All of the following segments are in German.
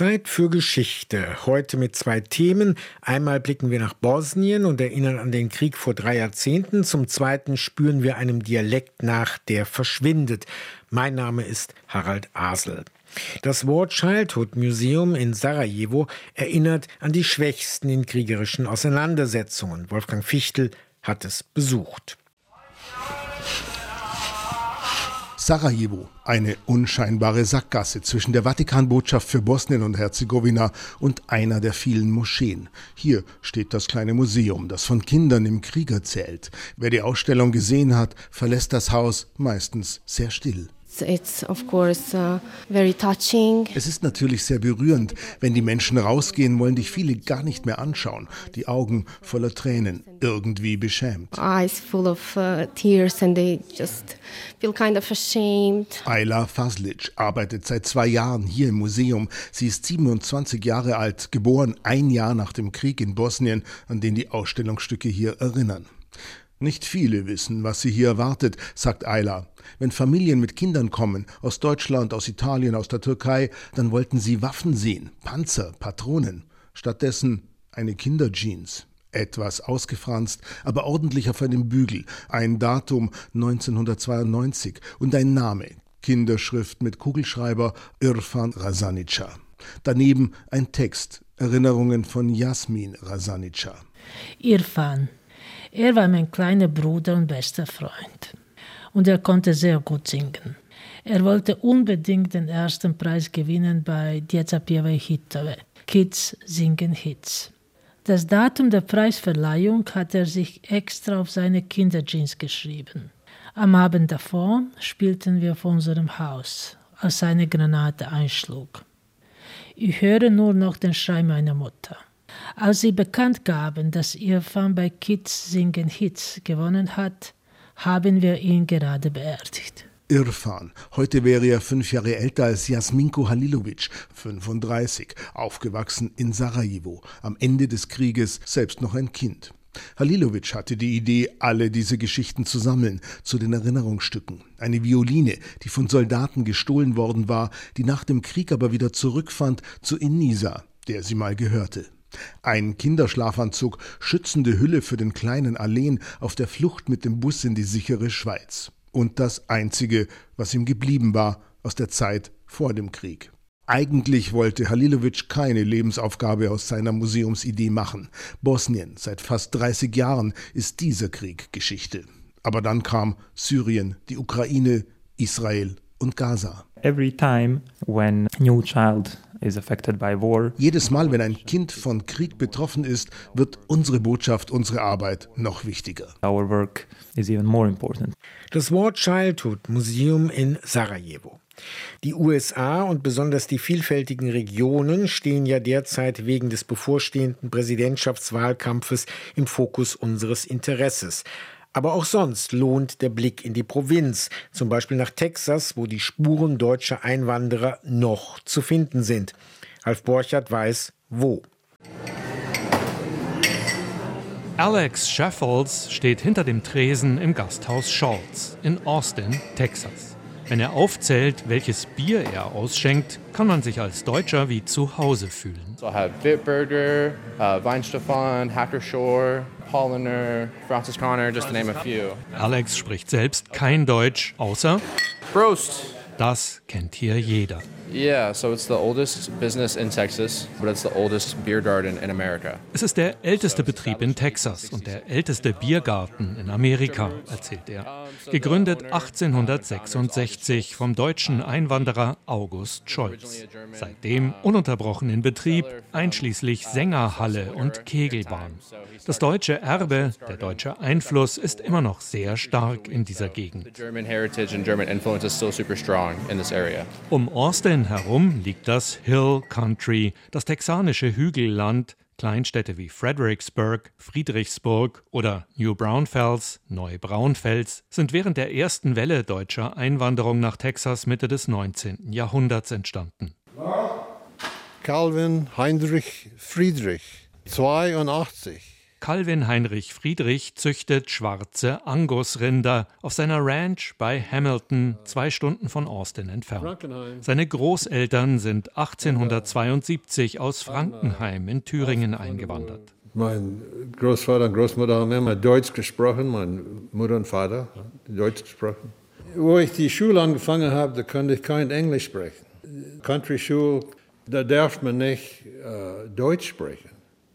Zeit für Geschichte. Heute mit zwei Themen. Einmal blicken wir nach Bosnien und erinnern an den Krieg vor drei Jahrzehnten. Zum Zweiten spüren wir einem Dialekt nach, der verschwindet. Mein Name ist Harald Asel. Das War Childhood Museum in Sarajevo erinnert an die Schwächsten in kriegerischen Auseinandersetzungen. Wolfgang Fichtel hat es besucht. Sarajevo, eine unscheinbare Sackgasse zwischen der Vatikanbotschaft für Bosnien und Herzegowina und einer der vielen Moscheen. Hier steht das kleine Museum, das von Kindern im Krieg erzählt. Wer die Ausstellung gesehen hat, verlässt das Haus meistens sehr still. It's of course uh, very touching. Es ist natürlich sehr berührend. Wenn die Menschen rausgehen, wollen dich viele gar nicht mehr anschauen. Die Augen voller Tränen, irgendwie beschämt. Eyes full of uh, tears and they just feel kind of ashamed. Ayla Faslic arbeitet seit zwei Jahren hier im Museum. Sie ist 27 Jahre alt, geboren ein Jahr nach dem Krieg in Bosnien, an den die Ausstellungsstücke hier erinnern. Nicht viele wissen, was sie hier erwartet, sagt Ayla. Wenn Familien mit Kindern kommen, aus Deutschland, aus Italien, aus der Türkei, dann wollten sie Waffen sehen, Panzer, Patronen. Stattdessen eine Kinderjeans. Etwas ausgefranst, aber ordentlich auf einem Bügel. Ein Datum 1992 und ein Name. Kinderschrift mit Kugelschreiber Irfan Rasanica. Daneben ein Text, Erinnerungen von Jasmin Rasanica. Irfan, er war mein kleiner Bruder und bester Freund. Und er konnte sehr gut singen. Er wollte unbedingt den ersten Preis gewinnen bei Diecapiewaj Hitove. Kids singen Hits. Das Datum der Preisverleihung hat er sich extra auf seine Kinderjeans geschrieben. Am Abend davor spielten wir vor unserem Haus, als eine Granate einschlug. Ich höre nur noch den Schrei meiner Mutter. Als sie bekannt gaben, dass ihr Fan bei Kids Singen Hits gewonnen hat, haben wir ihn gerade beerdigt. Irfan. Heute wäre er fünf Jahre älter als Jasminko Halilovic, 35, aufgewachsen in Sarajevo, am Ende des Krieges selbst noch ein Kind. Halilovic hatte die Idee, alle diese Geschichten zu sammeln, zu den Erinnerungsstücken. Eine Violine, die von Soldaten gestohlen worden war, die nach dem Krieg aber wieder zurückfand zu Inisa, der sie mal gehörte. Ein Kinderschlafanzug, schützende Hülle für den kleinen Alleen auf der Flucht mit dem Bus in die sichere Schweiz. Und das Einzige, was ihm geblieben war aus der Zeit vor dem Krieg. Eigentlich wollte Halilovic keine Lebensaufgabe aus seiner Museumsidee machen. Bosnien, seit fast 30 Jahren, ist dieser Krieg Geschichte. Aber dann kam Syrien, die Ukraine, Israel und Gaza. Every time when new child jedes Mal, wenn ein Kind von Krieg betroffen ist, wird unsere Botschaft, unsere Arbeit noch wichtiger. Das War Childhood Museum in Sarajevo. Die USA und besonders die vielfältigen Regionen stehen ja derzeit wegen des bevorstehenden Präsidentschaftswahlkampfes im Fokus unseres Interesses. Aber auch sonst lohnt der Blick in die Provinz, zum Beispiel nach Texas, wo die Spuren deutscher Einwanderer noch zu finden sind. Alf Borchert weiß, wo. Alex Sheffields steht hinter dem Tresen im Gasthaus Scholz in Austin, Texas. Wenn er aufzählt, welches Bier er ausschenkt, kann man sich als Deutscher wie zu Hause fühlen. So I have Bitburger, uh, Weinstefan, Hacker Shore, Polliner, Francis Connor, just to name a few. Alex spricht selbst kein Deutsch, außer Prost! Das kennt hier jeder. Yeah, so it's the oldest business in Texas, but it's the oldest beer garden in America. Es ist der älteste Betrieb in Texas und der älteste Biergarten in Amerika, erzählt er. Gegründet 1866 vom deutschen Einwanderer August Scholz. Seitdem ununterbrochen in Betrieb, einschließlich Sängerhalle und Kegelbahn. Das deutsche Erbe, der deutsche Einfluss ist immer noch sehr stark in dieser Gegend. Um Austin Berlin herum liegt das Hill Country, das texanische Hügelland. Kleinstädte wie Fredericksburg, Friedrichsburg oder New Braunfels, Neubraunfels sind während der ersten Welle deutscher Einwanderung nach Texas Mitte des 19. Jahrhunderts entstanden. Calvin Heinrich Friedrich, 82. Calvin Heinrich Friedrich züchtet schwarze Angusrinder auf seiner Ranch bei Hamilton, zwei Stunden von Austin entfernt. Seine Großeltern sind 1872 aus Frankenheim in Thüringen eingewandert. Mein Großvater und Großmutter haben immer Deutsch gesprochen, meine Mutter und Vater haben Deutsch gesprochen. Wo ich die Schule angefangen habe, da konnte ich kein Englisch sprechen. Country Schule, da darf man nicht äh, Deutsch sprechen.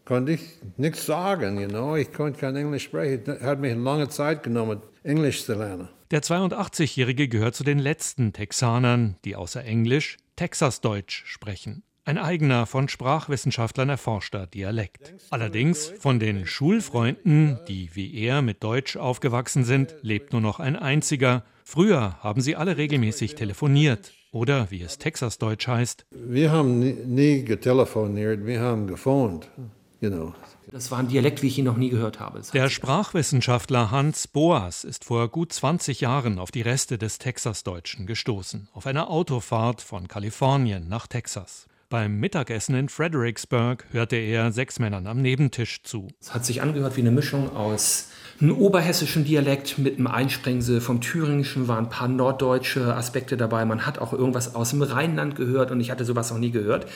Konnte ich nichts sagen, you know? ich konnte kein Englisch sprechen. Es hat mich lange Zeit genommen, Englisch zu lernen. Der 82-Jährige gehört zu den letzten Texanern, die außer Englisch Texasdeutsch sprechen ein eigener von Sprachwissenschaftlern erforschter Dialekt. Allerdings von den Schulfreunden, die wie er mit Deutsch aufgewachsen sind, lebt nur noch ein einziger. Früher haben sie alle regelmäßig telefoniert oder wie es Texasdeutsch heißt. Wir haben nie getelefoniert, wir haben gephont. Know. Das war ein Dialekt, wie ich ihn noch nie gehört habe. Der Sprachwissenschaftler Hans Boas ist vor gut 20 Jahren auf die Reste des Texasdeutschen gestoßen, auf einer Autofahrt von Kalifornien nach Texas. Beim Mittagessen in Fredericksburg hörte er sechs Männern am Nebentisch zu. Es hat sich angehört wie eine Mischung aus einem oberhessischen Dialekt mit einem Einsprengsel vom Thüringischen, waren ein paar norddeutsche Aspekte dabei. Man hat auch irgendwas aus dem Rheinland gehört und ich hatte sowas noch nie gehört.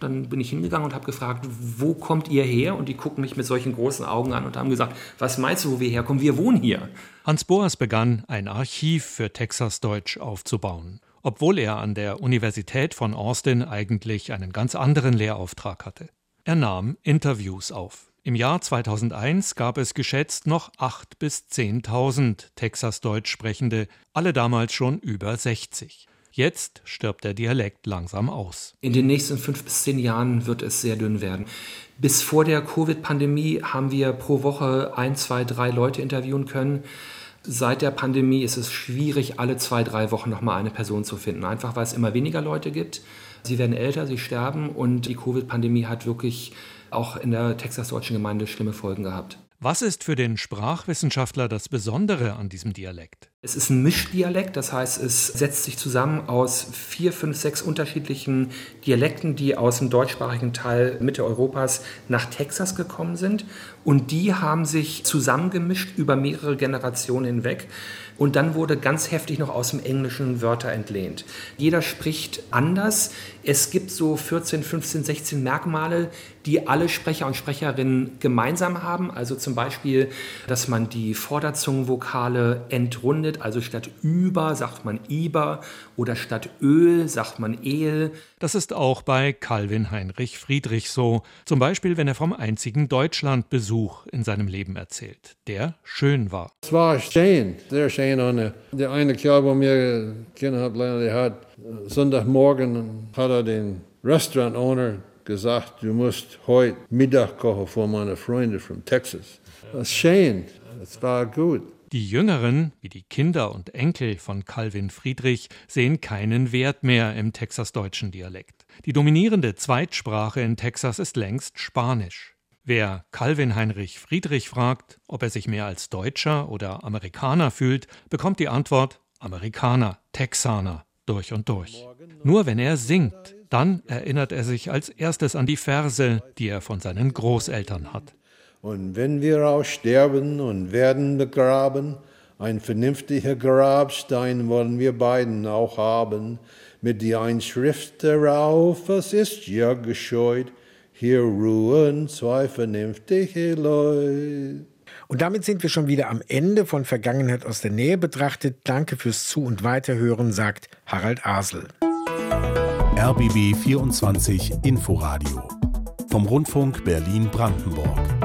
Dann bin ich hingegangen und habe gefragt, wo kommt ihr her? Und die gucken mich mit solchen großen Augen an und haben gesagt, was meinst du, wo wir herkommen? Wir wohnen hier. Hans Boas begann, ein Archiv für Texasdeutsch aufzubauen obwohl er an der Universität von Austin eigentlich einen ganz anderen Lehrauftrag hatte. Er nahm Interviews auf. Im Jahr 2001 gab es geschätzt noch 8.000 bis 10.000 Texas-Deutsch sprechende, alle damals schon über 60. Jetzt stirbt der Dialekt langsam aus. In den nächsten fünf bis zehn Jahren wird es sehr dünn werden. Bis vor der Covid-Pandemie haben wir pro Woche ein, zwei, drei Leute interviewen können. Seit der Pandemie ist es schwierig, alle zwei, drei Wochen nochmal eine Person zu finden. Einfach weil es immer weniger Leute gibt. Sie werden älter, sie sterben und die Covid-Pandemie hat wirklich auch in der texas-deutschen Gemeinde schlimme Folgen gehabt. Was ist für den Sprachwissenschaftler das Besondere an diesem Dialekt? Es ist ein Mischdialekt, das heißt, es setzt sich zusammen aus vier, fünf, sechs unterschiedlichen Dialekten, die aus dem deutschsprachigen Teil Mitte Europas nach Texas gekommen sind. Und die haben sich zusammengemischt über mehrere Generationen hinweg. Und dann wurde ganz heftig noch aus dem Englischen Wörter entlehnt. Jeder spricht anders. Es gibt so 14, 15, 16 Merkmale, die alle Sprecher und Sprecherinnen gemeinsam haben. Also zum Beispiel, dass man die Vorderzungenvokale entrundet. Also statt über sagt man iber oder statt Öl sagt man el. Das ist auch bei Calvin Heinrich Friedrich so. Zum Beispiel, wenn er vom einzigen Deutschlandbesuch in seinem Leben erzählt, der schön war. Es war schön, sehr schön gesehen. Der eine Kerl, wo mir Kinder hat, der hat Sonntagmorgen hat er den Restaurant-Owner gesagt, du musst heute Mittag kochen für meine Freunde von Texas. Das ist schön, das war gut. Die Jüngeren, wie die Kinder und Enkel von Calvin Friedrich, sehen keinen Wert mehr im texasdeutschen Dialekt. Die dominierende Zweitsprache in Texas ist längst Spanisch. Wer Calvin Heinrich Friedrich fragt, ob er sich mehr als Deutscher oder Amerikaner fühlt, bekommt die Antwort Amerikaner, Texaner, durch und durch. Nur wenn er singt, dann erinnert er sich als erstes an die Verse, die er von seinen Großeltern hat. Und wenn wir auch sterben und werden begraben, ein vernünftiger Grabstein wollen wir beiden auch haben, mit die Einschrift darauf, es ist ja gescheut, hier ruhen zwei vernünftige Leute. Und damit sind wir schon wieder am Ende von Vergangenheit aus der Nähe betrachtet. Danke fürs Zu- und Weiterhören, sagt Harald Asel. RBB 24 Inforadio vom Rundfunk Berlin-Brandenburg.